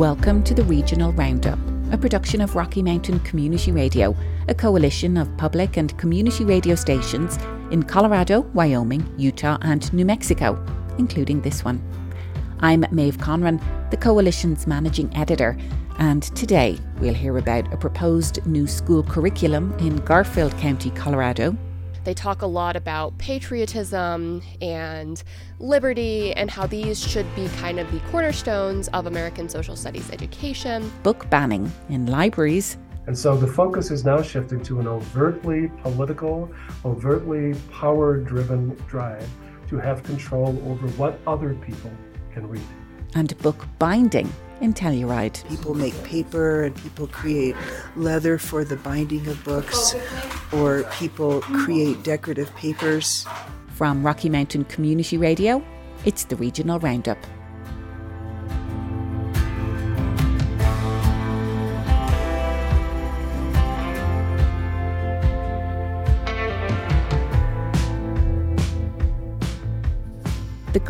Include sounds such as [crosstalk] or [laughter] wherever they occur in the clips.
Welcome to the Regional Roundup, a production of Rocky Mountain Community Radio, a coalition of public and community radio stations in Colorado, Wyoming, Utah, and New Mexico, including this one. I'm Maeve Conran, the coalition's managing editor, and today we'll hear about a proposed new school curriculum in Garfield County, Colorado, they talk a lot about patriotism and liberty and how these should be kind of the cornerstones of American social studies education. Book banning in libraries. And so the focus is now shifting to an overtly political, overtly power driven drive to have control over what other people can read. And book binding in Telluride. People make paper and people create leather for the binding of books, or people create decorative papers. From Rocky Mountain Community Radio, it's the Regional Roundup.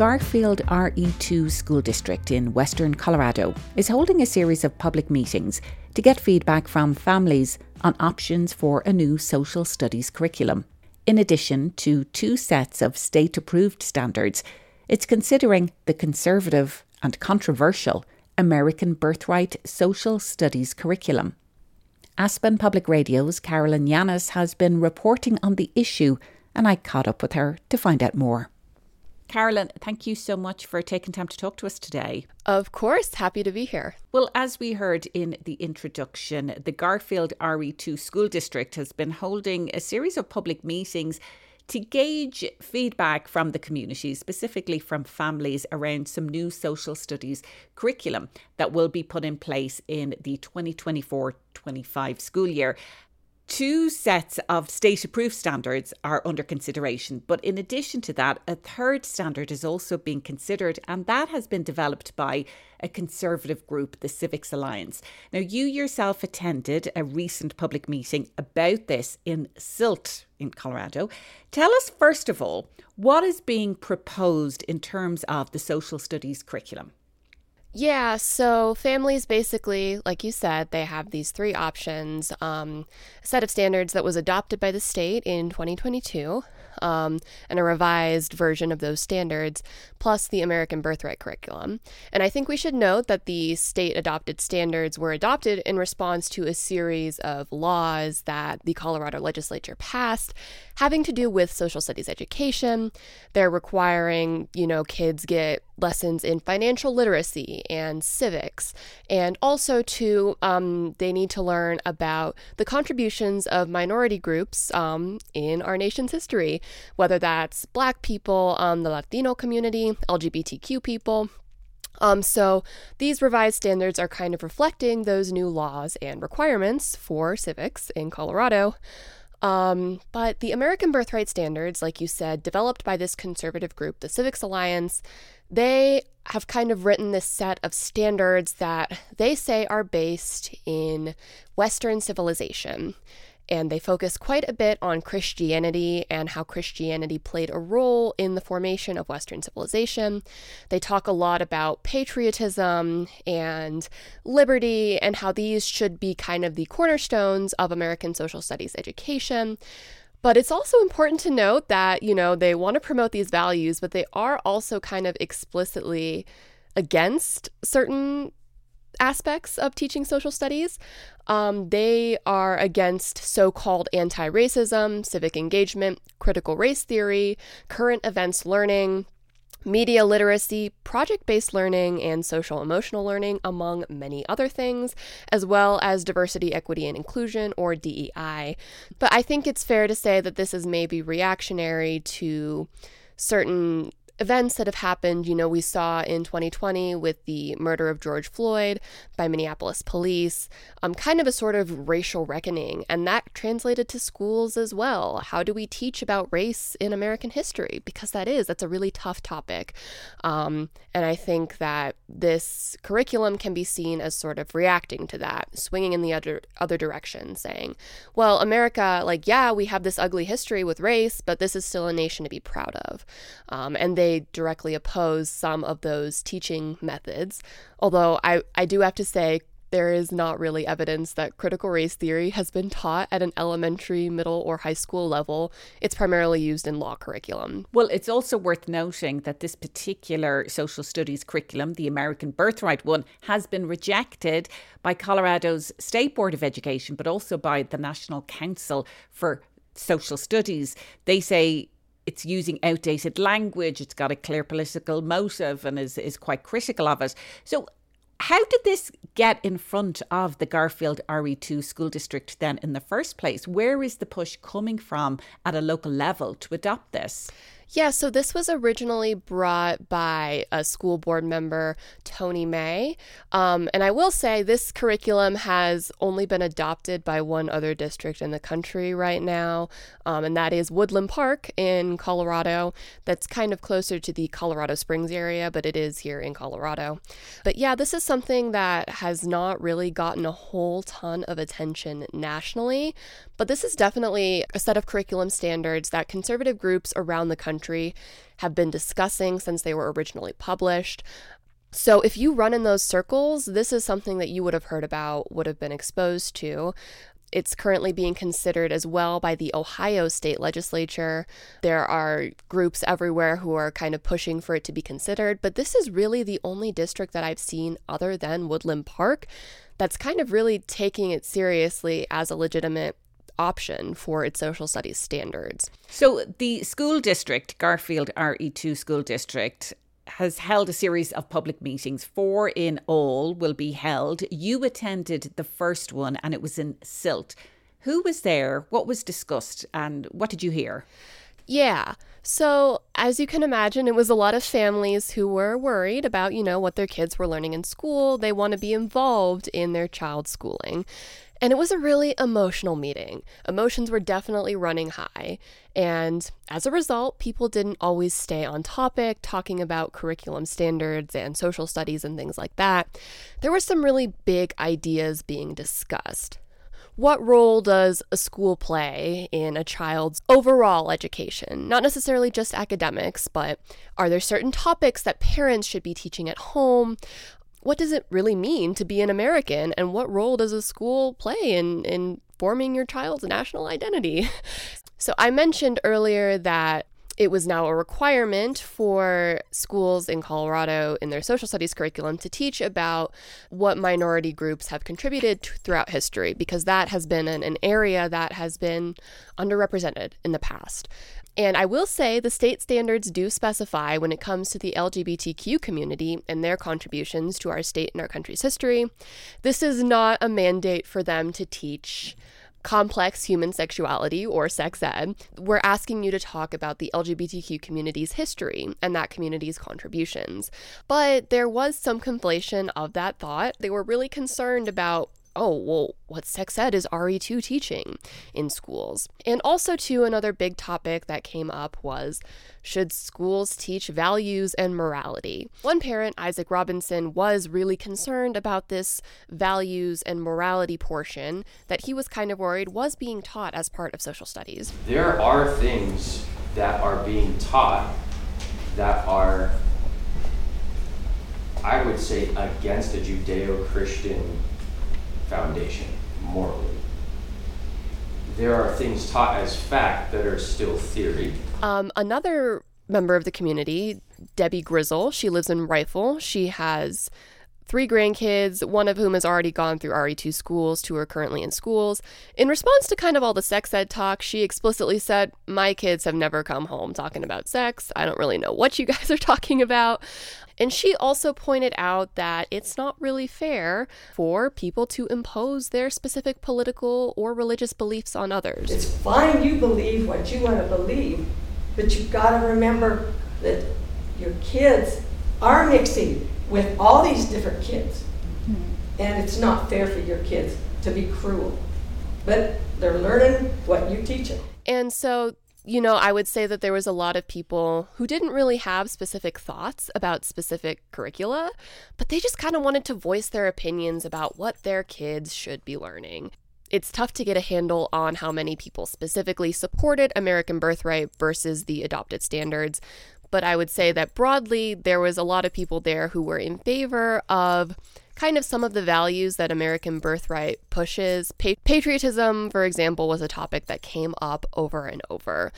Garfield RE2 School District in Western Colorado is holding a series of public meetings to get feedback from families on options for a new social studies curriculum. In addition to two sets of state approved standards, it's considering the conservative and controversial American Birthright Social Studies curriculum. Aspen Public Radio's Carolyn Llanes has been reporting on the issue, and I caught up with her to find out more. Carolyn, thank you so much for taking time to talk to us today. Of course, happy to be here. Well, as we heard in the introduction, the Garfield RE2 School District has been holding a series of public meetings to gauge feedback from the community, specifically from families, around some new social studies curriculum that will be put in place in the 2024 25 school year. Two sets of state approved standards are under consideration, but in addition to that, a third standard is also being considered, and that has been developed by a conservative group, the Civics Alliance. Now, you yourself attended a recent public meeting about this in Silt in Colorado. Tell us, first of all, what is being proposed in terms of the social studies curriculum? Yeah, so families basically, like you said, they have these three options. Um, a set of standards that was adopted by the state in 2022 um, and a revised version of those standards, plus the American Birthright curriculum. And I think we should note that the state adopted standards were adopted in response to a series of laws that the Colorado legislature passed having to do with social studies education. They're requiring, you know, kids get lessons in financial literacy and civics, and also to um, they need to learn about the contributions of minority groups um, in our nation's history, whether that's Black people, um, the Latino community, LGBTQ people. Um, so these revised standards are kind of reflecting those new laws and requirements for civics in Colorado. Um, but the American Birthright Standards, like you said, developed by this conservative group, the Civics Alliance, they have kind of written this set of standards that they say are based in Western civilization and they focus quite a bit on Christianity and how Christianity played a role in the formation of Western civilization. They talk a lot about patriotism and liberty and how these should be kind of the cornerstones of American social studies education. But it's also important to note that, you know, they want to promote these values, but they are also kind of explicitly against certain aspects of teaching social studies. Um, they are against so called anti racism, civic engagement, critical race theory, current events learning, media literacy, project based learning, and social emotional learning, among many other things, as well as diversity, equity, and inclusion, or DEI. But I think it's fair to say that this is maybe reactionary to certain events that have happened. You know, we saw in 2020 with the murder of George Floyd by Minneapolis police, um, kind of a sort of racial reckoning, and that translated to schools as well. How do we teach about race in American history? Because that is, that's a really tough topic. Um, and I think that this curriculum can be seen as sort of reacting to that, swinging in the other, other direction, saying, well, America, like, yeah, we have this ugly history with race, but this is still a nation to be proud of. Um, and they they directly oppose some of those teaching methods. Although I, I do have to say, there is not really evidence that critical race theory has been taught at an elementary, middle, or high school level. It's primarily used in law curriculum. Well, it's also worth noting that this particular social studies curriculum, the American Birthright one, has been rejected by Colorado's State Board of Education, but also by the National Council for Social Studies. They say it's using outdated language, it's got a clear political motive, and is, is quite critical of it. So, how did this get in front of the Garfield RE2 school district then in the first place? Where is the push coming from at a local level to adopt this? Yeah, so this was originally brought by a school board member, Tony May. Um, and I will say this curriculum has only been adopted by one other district in the country right now, um, and that is Woodland Park in Colorado. That's kind of closer to the Colorado Springs area, but it is here in Colorado. But yeah, this is something that has not really gotten a whole ton of attention nationally, but this is definitely a set of curriculum standards that conservative groups around the country have been discussing since they were originally published. So, if you run in those circles, this is something that you would have heard about, would have been exposed to. It's currently being considered as well by the Ohio state legislature. There are groups everywhere who are kind of pushing for it to be considered, but this is really the only district that I've seen other than Woodland Park that's kind of really taking it seriously as a legitimate option for its social studies standards. So, the school district, Garfield RE2 School District, has held a series of public meetings. Four in all will be held. You attended the first one, and it was in Silt. Who was there? What was discussed? And what did you hear? Yeah. So, as you can imagine, it was a lot of families who were worried about, you know, what their kids were learning in school. They want to be involved in their child's schooling. And it was a really emotional meeting. Emotions were definitely running high. And as a result, people didn't always stay on topic, talking about curriculum standards and social studies and things like that. There were some really big ideas being discussed. What role does a school play in a child's overall education? Not necessarily just academics, but are there certain topics that parents should be teaching at home? What does it really mean to be an American and what role does a school play in, in forming your child's national identity? [laughs] so, I mentioned earlier that it was now a requirement for schools in Colorado in their social studies curriculum to teach about what minority groups have contributed to, throughout history, because that has been an, an area that has been underrepresented in the past. And I will say the state standards do specify when it comes to the LGBTQ community and their contributions to our state and our country's history. This is not a mandate for them to teach complex human sexuality or sex ed, we're asking you to talk about the LGBTQ community's history and that community's contributions. But there was some conflation of that thought. They were really concerned about oh, well, what sex ed is RE2 teaching in schools? And also, too, another big topic that came up was should schools teach values and morality? One parent, Isaac Robinson, was really concerned about this values and morality portion that he was kind of worried was being taught as part of social studies. There are things that are being taught that are, I would say, against a Judeo Christian foundation morally. There are things taught as fact that are still theory. Um, another member of the community, Debbie Grizzle, she lives in Rifle. She has three grandkids, one of whom has already gone through RE2 schools, two are currently in schools. In response to kind of all the sex ed talk, she explicitly said, My kids have never come home talking about sex. I don't really know what you [laughs] guys are talking about. And she also pointed out that it's not really fair for people to impose their specific political or religious beliefs on others. It's fine you believe what you want to believe, but you've got to remember that your kids are mixing with all these different kids. Mm-hmm. And it's not fair for your kids to be cruel. But they're learning what you teach them. And so you know, I would say that there was a lot of people who didn't really have specific thoughts about specific curricula, but they just kind of wanted to voice their opinions about what their kids should be learning. It's tough to get a handle on how many people specifically supported American Birthright versus the adopted standards, but I would say that broadly, there was a lot of people there who were in favor of kind of some of the values that American Birthright pushes. Pa- patriotism, for example, was a topic that came up over and over.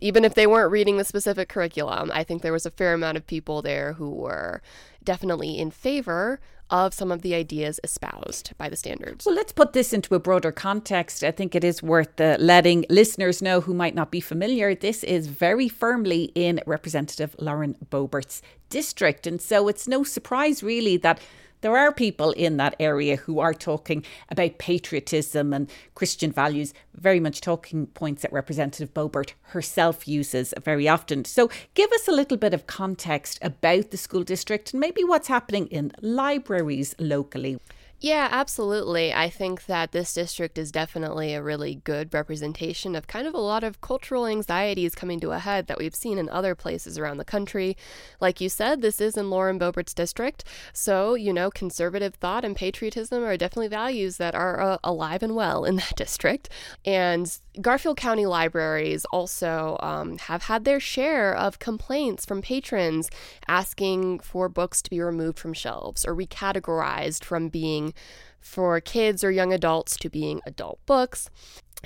Even if they weren't reading the specific curriculum, I think there was a fair amount of people there who were definitely in favor of some of the ideas espoused by the standards. Well, let's put this into a broader context. I think it is worth uh, letting listeners know who might not be familiar. This is very firmly in Representative Lauren Boebert's district. And so it's no surprise, really, that there are people in that area who are talking about patriotism and Christian values, very much talking points that Representative Boebert herself uses very often. So, give us a little bit of context about the school district and maybe what's happening in libraries locally. Yeah, absolutely. I think that this district is definitely a really good representation of kind of a lot of cultural anxieties coming to a head that we've seen in other places around the country. Like you said, this is in Lauren Boebert's district. So, you know, conservative thought and patriotism are definitely values that are uh, alive and well in that [laughs] district. And Garfield County libraries also um, have had their share of complaints from patrons asking for books to be removed from shelves or recategorized from being for kids or young adults to being adult books.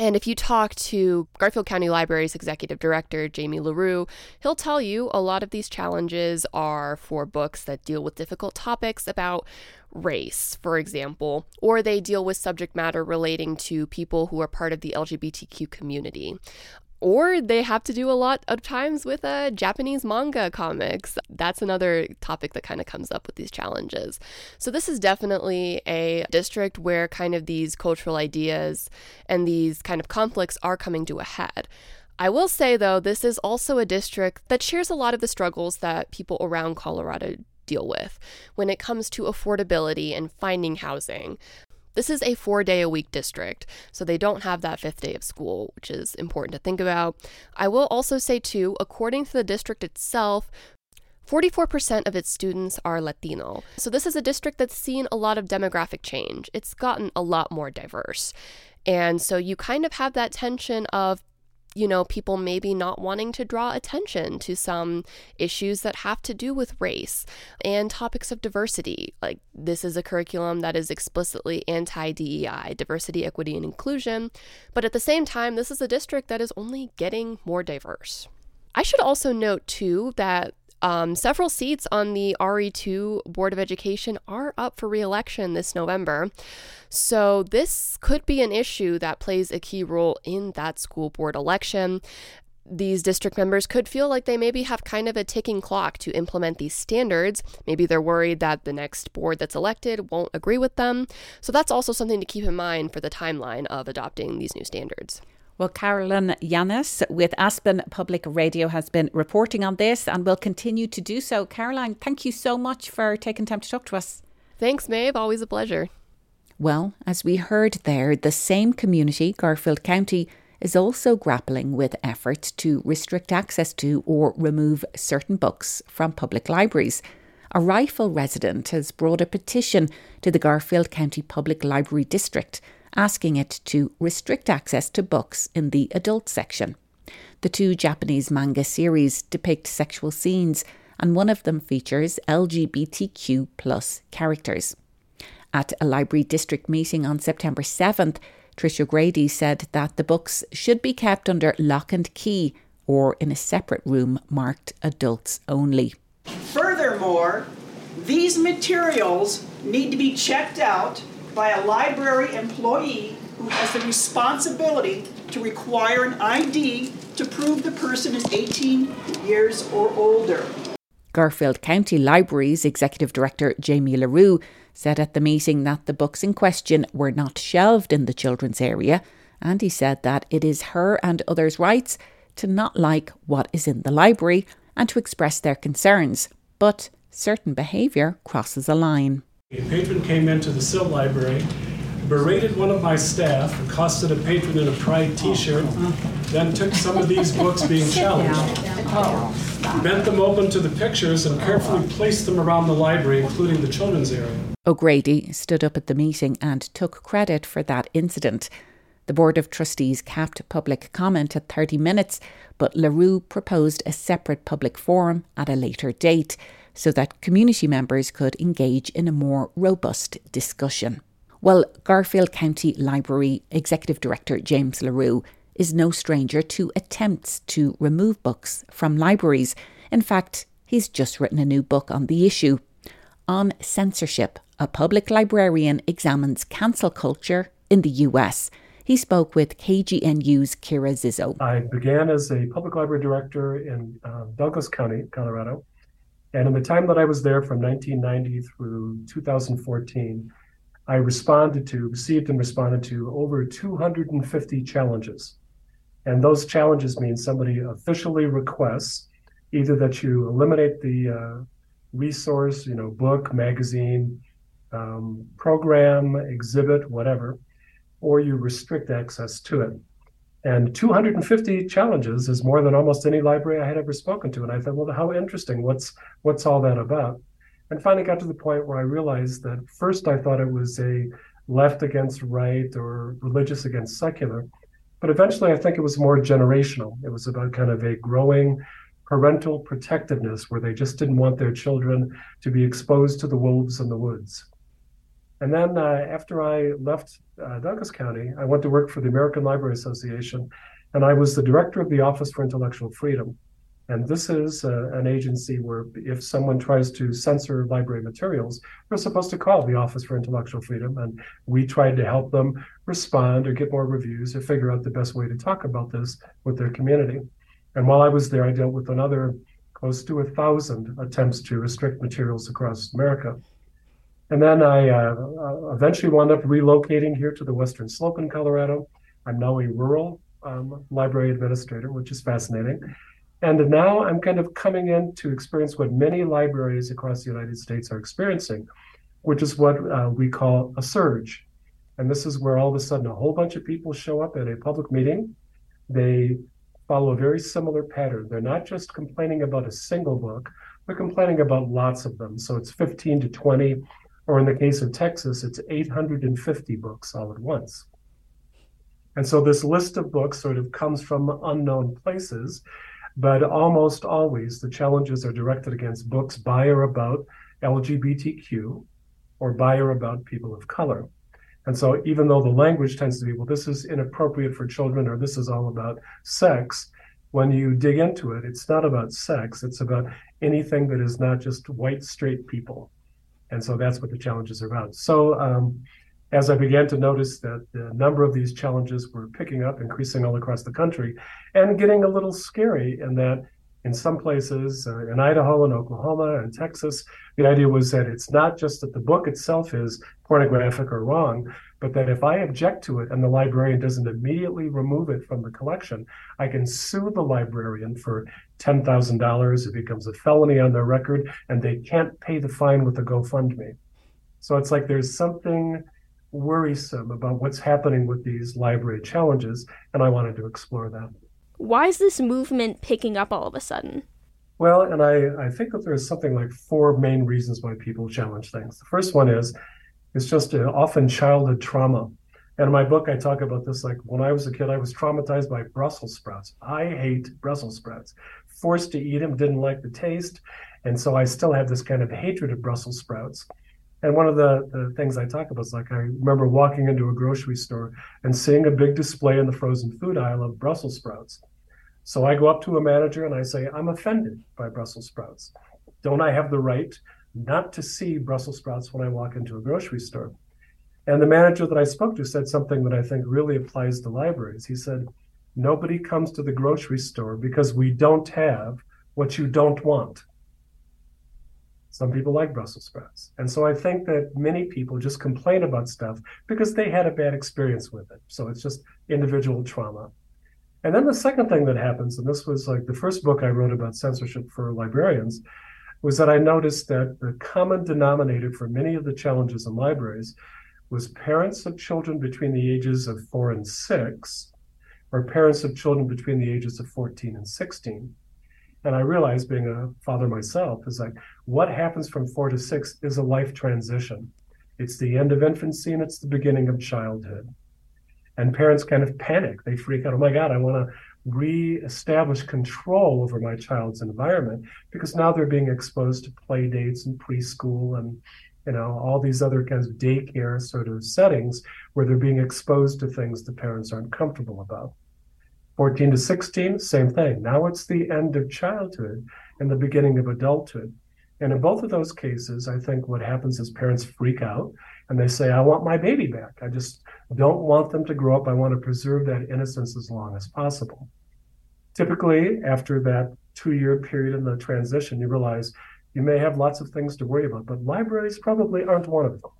And if you talk to Garfield County Library's executive director, Jamie LaRue, he'll tell you a lot of these challenges are for books that deal with difficult topics about race, for example, or they deal with subject matter relating to people who are part of the LGBTQ community or they have to do a lot of times with uh, Japanese manga comics. That's another topic that kind of comes up with these challenges. So, this is definitely a district where kind of these cultural ideas and these kind of conflicts are coming to a head. I will say, though, this is also a district that shares a lot of the struggles that people around Colorado deal with when it comes to affordability and finding housing. This is a four day a week district, so they don't have that fifth day of school, which is important to think about. I will also say, too, according to the district itself, 44% of its students are Latino. So, this is a district that's seen a lot of demographic change. It's gotten a lot more diverse. And so, you kind of have that tension of you know, people maybe not wanting to draw attention to some issues that have to do with race and topics of diversity. Like, this is a curriculum that is explicitly anti DEI, diversity, equity, and inclusion. But at the same time, this is a district that is only getting more diverse. I should also note, too, that um, several seats on the RE2 Board of Education are up for reelection this November. So, this could be an issue that plays a key role in that school board election. These district members could feel like they maybe have kind of a ticking clock to implement these standards. Maybe they're worried that the next board that's elected won't agree with them. So, that's also something to keep in mind for the timeline of adopting these new standards. Well, Carolyn Llanes with Aspen Public Radio has been reporting on this and will continue to do so. Caroline, thank you so much for taking time to talk to us. Thanks, Maeve. Always a pleasure. Well, as we heard there, the same community, Garfield County, is also grappling with efforts to restrict access to or remove certain books from public libraries. A Rifle resident has brought a petition to the Garfield County Public Library District asking it to restrict access to books in the adult section. The two Japanese manga series depict sexual scenes, and one of them features LGBTQ plus characters. At a library district meeting on September 7th, Tricia Grady said that the books should be kept under lock and key or in a separate room marked adults only. Furthermore, these materials need to be checked out by a library employee who has the responsibility to require an ID to prove the person is 18 years or older. Garfield County Library's Executive Director Jamie LaRue said at the meeting that the books in question were not shelved in the children's area, and he said that it is her and others' rights to not like what is in the library and to express their concerns, but certain behaviour crosses a line. A patron came into the Silt Library, berated one of my staff, accosted a patron in a Pride t-shirt, then took some of these books being challenged, bent them open to the pictures and carefully placed them around the library, including the children's area. O'Grady stood up at the meeting and took credit for that incident. The Board of Trustees capped public comment at 30 minutes, but LaRue proposed a separate public forum at a later date so that community members could engage in a more robust discussion. Well, Garfield County Library Executive Director James LaRue is no stranger to attempts to remove books from libraries. In fact, he's just written a new book on the issue. On censorship, a public librarian examines cancel culture in the US. He spoke with KGNU's Kira Zizzo. I began as a public library director in uh, Douglas County, Colorado. And in the time that I was there from 1990 through 2014, I responded to, received and responded to over 250 challenges. And those challenges mean somebody officially requests either that you eliminate the uh, resource, you know, book, magazine, um, program, exhibit, whatever, or you restrict access to it. And 250 challenges is more than almost any library I had ever spoken to. And I thought, well, how interesting. What's what's all that about? And finally got to the point where I realized that first I thought it was a left against right or religious against secular. But eventually I think it was more generational. It was about kind of a growing parental protectiveness where they just didn't want their children to be exposed to the wolves in the woods. And then uh, after I left uh, Douglas County, I went to work for the American Library Association, and I was the director of the Office for Intellectual Freedom. And this is uh, an agency where if someone tries to censor library materials, they're supposed to call the Office for Intellectual Freedom. And we tried to help them respond or get more reviews or figure out the best way to talk about this with their community. And while I was there, I dealt with another close to a thousand attempts to restrict materials across America. And then I uh, uh, eventually wound up relocating here to the Western Slope in Colorado. I'm now a rural um, library administrator, which is fascinating. And now I'm kind of coming in to experience what many libraries across the United States are experiencing, which is what uh, we call a surge. And this is where all of a sudden a whole bunch of people show up at a public meeting. They follow a very similar pattern. They're not just complaining about a single book, they're complaining about lots of them. So it's 15 to 20 or in the case of Texas, it's 850 books all at once. And so this list of books sort of comes from unknown places, but almost always the challenges are directed against books by or about LGBTQ or by or about people of color. And so even though the language tends to be, well, this is inappropriate for children or this is all about sex, when you dig into it, it's not about sex, it's about anything that is not just white, straight people. And so that's what the challenges are about. So um, as I began to notice that the number of these challenges were picking up, increasing all across the country, and getting a little scary in that in some places, uh, in Idaho and Oklahoma and Texas, the idea was that it's not just that the book itself is pornographic or wrong, but that if I object to it and the librarian doesn't immediately remove it from the collection, I can sue the librarian for $10,000. It becomes a felony on their record, and they can't pay the fine with a GoFundMe. So it's like there's something worrisome about what's happening with these library challenges, and I wanted to explore that. Why is this movement picking up all of a sudden? Well, and I, I think that there's something like four main reasons why people challenge things. The first one is it's just a, often childhood trauma. And in my book, I talk about this like when I was a kid, I was traumatized by Brussels sprouts. I hate Brussels sprouts. Forced to eat them, didn't like the taste. And so I still have this kind of hatred of Brussels sprouts. And one of the, the things I talk about is like I remember walking into a grocery store and seeing a big display in the frozen food aisle of Brussels sprouts. So I go up to a manager and I say, I'm offended by Brussels sprouts. Don't I have the right not to see Brussels sprouts when I walk into a grocery store? And the manager that I spoke to said something that I think really applies to libraries. He said, Nobody comes to the grocery store because we don't have what you don't want. Some people like Brussels sprouts. And so I think that many people just complain about stuff because they had a bad experience with it. So it's just individual trauma. And then the second thing that happens, and this was like the first book I wrote about censorship for librarians, was that I noticed that the common denominator for many of the challenges in libraries was parents of children between the ages of four and six, or parents of children between the ages of 14 and 16. And I realized, being a father myself, is like what happens from four to six is a life transition. It's the end of infancy and it's the beginning of childhood. And parents kind of panic. They freak out. Oh my God, I want to reestablish control over my child's environment because now they're being exposed to play dates and preschool and you know all these other kinds of daycare sort of settings where they're being exposed to things the parents aren't comfortable about 14 to 16 same thing now it's the end of childhood and the beginning of adulthood and in both of those cases i think what happens is parents freak out and they say i want my baby back i just don't want them to grow up. I want to preserve that innocence as long as possible. Typically, after that two year period in the transition, you realize you may have lots of things to worry about, but libraries probably aren't one of them.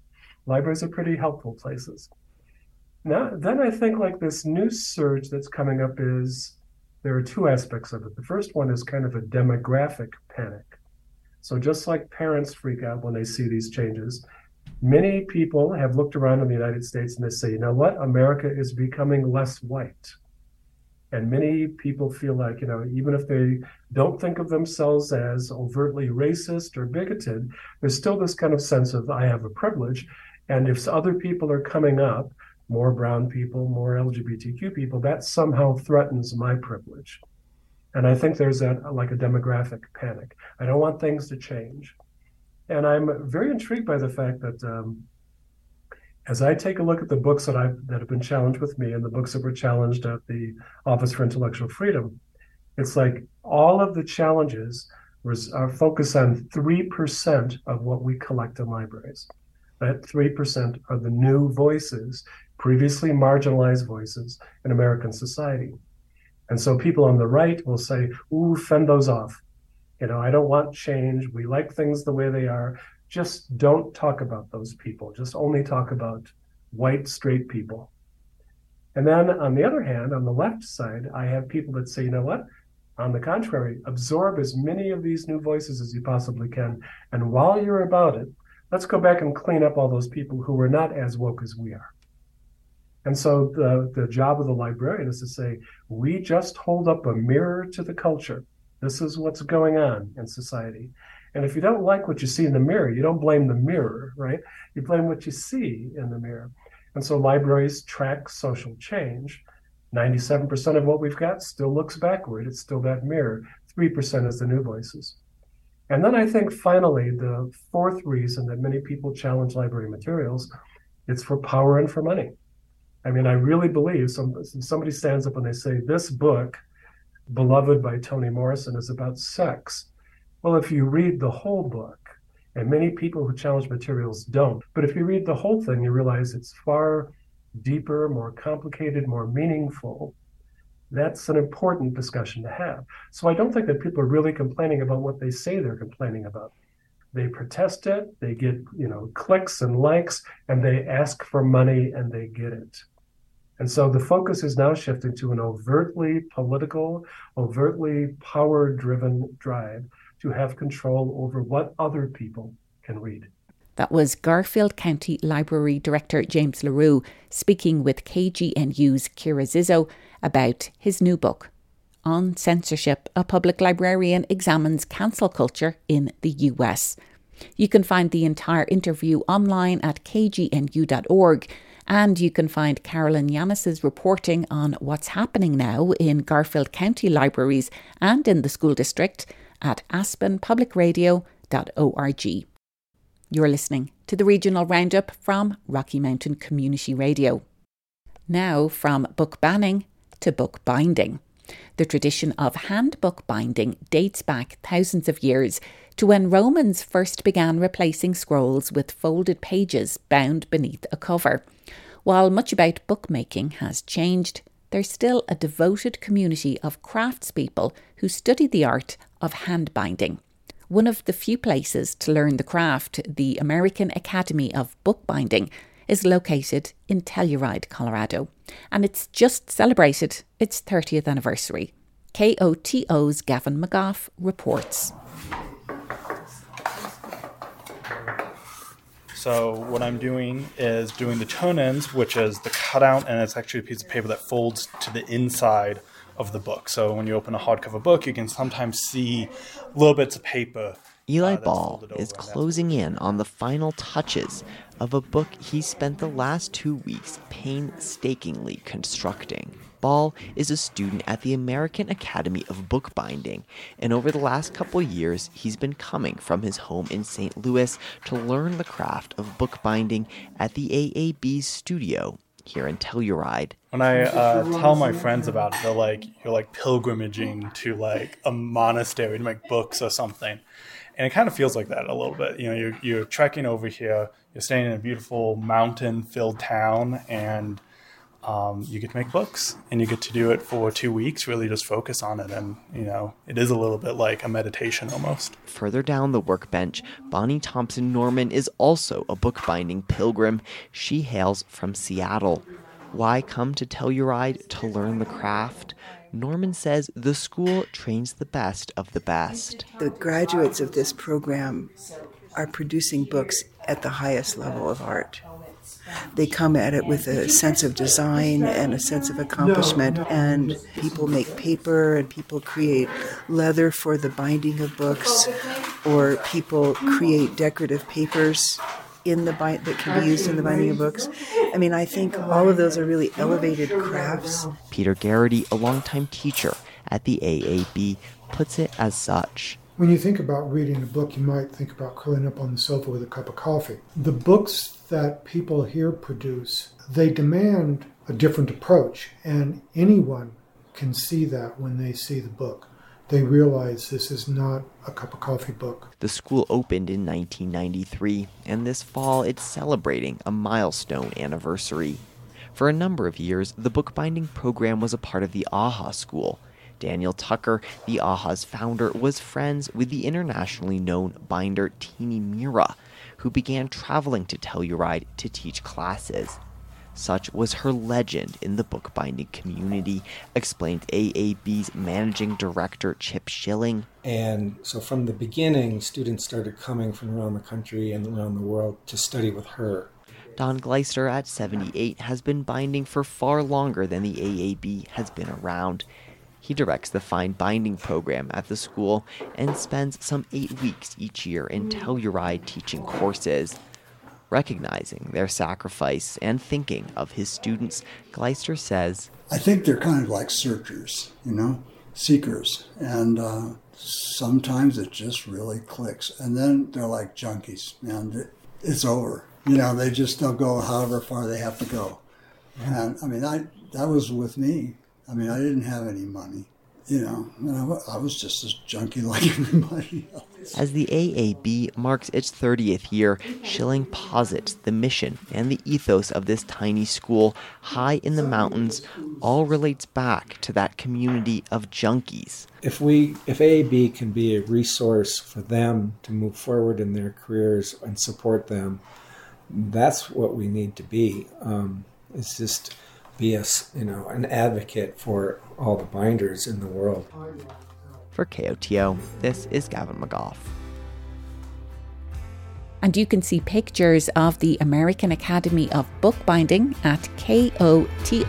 Libraries are pretty helpful places. Now, then I think like this new surge that's coming up is there are two aspects of it. The first one is kind of a demographic panic. So just like parents freak out when they see these changes, many people have looked around in the United States and they say, you know what, America is becoming less white. And many people feel like, you know, even if they don't think of themselves as overtly racist or bigoted, there's still this kind of sense of, I have a privilege. And if other people are coming up, more brown people, more LGBTQ people, that somehow threatens my privilege. And I think there's that like a demographic panic. I don't want things to change. And I'm very intrigued by the fact that um, as I take a look at the books that I that have been challenged with me and the books that were challenged at the Office for Intellectual Freedom, it's like all of the challenges was, are focused on three percent of what we collect in libraries. That three percent are the new voices, previously marginalized voices in American society. And so people on the right will say, "Ooh, fend those off." You know, I don't want change. We like things the way they are. Just don't talk about those people. Just only talk about white, straight people. And then on the other hand, on the left side, I have people that say, you know what? On the contrary, absorb as many of these new voices as you possibly can. And while you're about it, let's go back and clean up all those people who were not as woke as we are. And so the, the job of the librarian is to say, we just hold up a mirror to the culture this is what's going on in society. And if you don't like what you see in the mirror, you don't blame the mirror, right? You blame what you see in the mirror. And so libraries track social change. 97% of what we've got still looks backward. It's still that mirror. 3% is the new voices. And then I think finally, the fourth reason that many people challenge library materials, it's for power and for money. I mean, I really believe some, somebody stands up and they say, this book Beloved by Toni Morrison is about sex. Well, if you read the whole book, and many people who challenge materials don't, but if you read the whole thing, you realize it's far deeper, more complicated, more meaningful. That's an important discussion to have. So I don't think that people are really complaining about what they say they're complaining about. They protest it, they get, you know, clicks and likes, and they ask for money and they get it. And so the focus is now shifting to an overtly political, overtly power driven drive to have control over what other people can read. That was Garfield County Library Director James LaRue speaking with KGNU's Kira Zizzo about his new book, On Censorship A Public Librarian Examines Cancel Culture in the US. You can find the entire interview online at kgnu.org and you can find Carolyn Llanes's reporting on what's happening now in Garfield County libraries and in the school district at aspenpublicradio.org. You're listening to the regional roundup from Rocky Mountain Community Radio. Now from book banning to book binding. The tradition of handbook binding dates back thousands of years to when Romans first began replacing scrolls with folded pages bound beneath a cover. While much about bookmaking has changed, there's still a devoted community of craftspeople who study the art of hand binding. One of the few places to learn the craft, the American Academy of Bookbinding, is located in Telluride, Colorado, and it's just celebrated its 30th anniversary. KOTO's Gavin McGough reports. So what I'm doing is doing the turn-ins, which is the cutout, and it's actually a piece of paper that folds to the inside of the book. So when you open a hardcover book, you can sometimes see little bits of paper Eli Ball is closing in on the final touches of a book he spent the last two weeks painstakingly constructing. Ball is a student at the American Academy of Bookbinding, and over the last couple years, he's been coming from his home in St. Louis to learn the craft of bookbinding at the AAB studio here in Telluride. When I uh, tell my friends about it, they're like, "You're like pilgrimaging to like a monastery to make books or something," and it kind of feels like that a little bit. You know, you're you're trekking over here, you're staying in a beautiful mountain-filled town, and um, you get to make books and you get to do it for two weeks really just focus on it. And you know it is a little bit like a meditation almost. Further down the workbench bonnie thompson norman is also a bookbinding pilgrim. She hails from seattle. Why come to telluride to learn the craft Norman says the school trains the best of the best. The graduates of this program are producing books at the highest level of art. They come at it with a sense of design and a sense of accomplishment, and people make paper and people create leather for the binding of books, or people create decorative papers in the bind that can be used in the binding of books. I mean, I think all of those are really elevated crafts. Peter Geraty, a longtime teacher at the AAB, puts it as such. When you think about reading a book, you might think about curling up on the sofa with a cup of coffee. The books that people here produce, they demand a different approach, and anyone can see that when they see the book. They realize this is not a cup of coffee book. The school opened in 1993, and this fall it's celebrating a milestone anniversary. For a number of years, the bookbinding program was a part of the AHA School, Daniel Tucker, the AHA's founder, was friends with the internationally known binder Tini Miura, who began traveling to Telluride to teach classes. Such was her legend in the bookbinding community, explained AAB's managing director Chip Schilling. And so from the beginning, students started coming from around the country and around the world to study with her. Don Glaister at 78 has been binding for far longer than the AAB has been around. He directs the fine binding program at the school and spends some eight weeks each year in Telluride teaching courses. Recognizing their sacrifice and thinking of his students, Glaister says, I think they're kind of like searchers, you know, seekers. And uh, sometimes it just really clicks. And then they're like junkies, and it's over. You know, they just don't go however far they have to go. And I mean, I that was with me. I mean, I didn't have any money, you know, and I, I was just as junky [laughs] like everybody else. As the AAB marks its 30th year, Schilling posits the mission and the ethos of this tiny school high in the mountains all relates back to that community of junkies. If we if AAB can be a resource for them to move forward in their careers and support them, that's what we need to be. Um, it's just be a, you know, an advocate for all the binders in the world. For KOTO, this is Gavin McGough. And you can see pictures of the American Academy of Bookbinding at koto.org.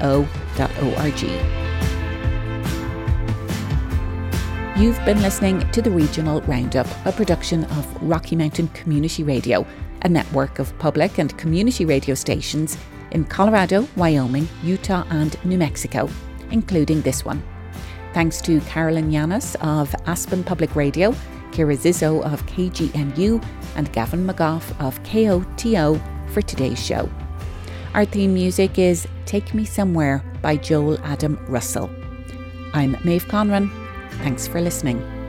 You've been listening to the Regional Roundup, a production of Rocky Mountain Community Radio, a network of public and community radio stations in Colorado, Wyoming, Utah, and New Mexico, including this one. Thanks to Carolyn Llanes of Aspen Public Radio, Kira Zizzo of KGNU, and Gavin McGough of KOTO for today's show. Our theme music is Take Me Somewhere by Joel Adam Russell. I'm Maeve Conran. Thanks for listening.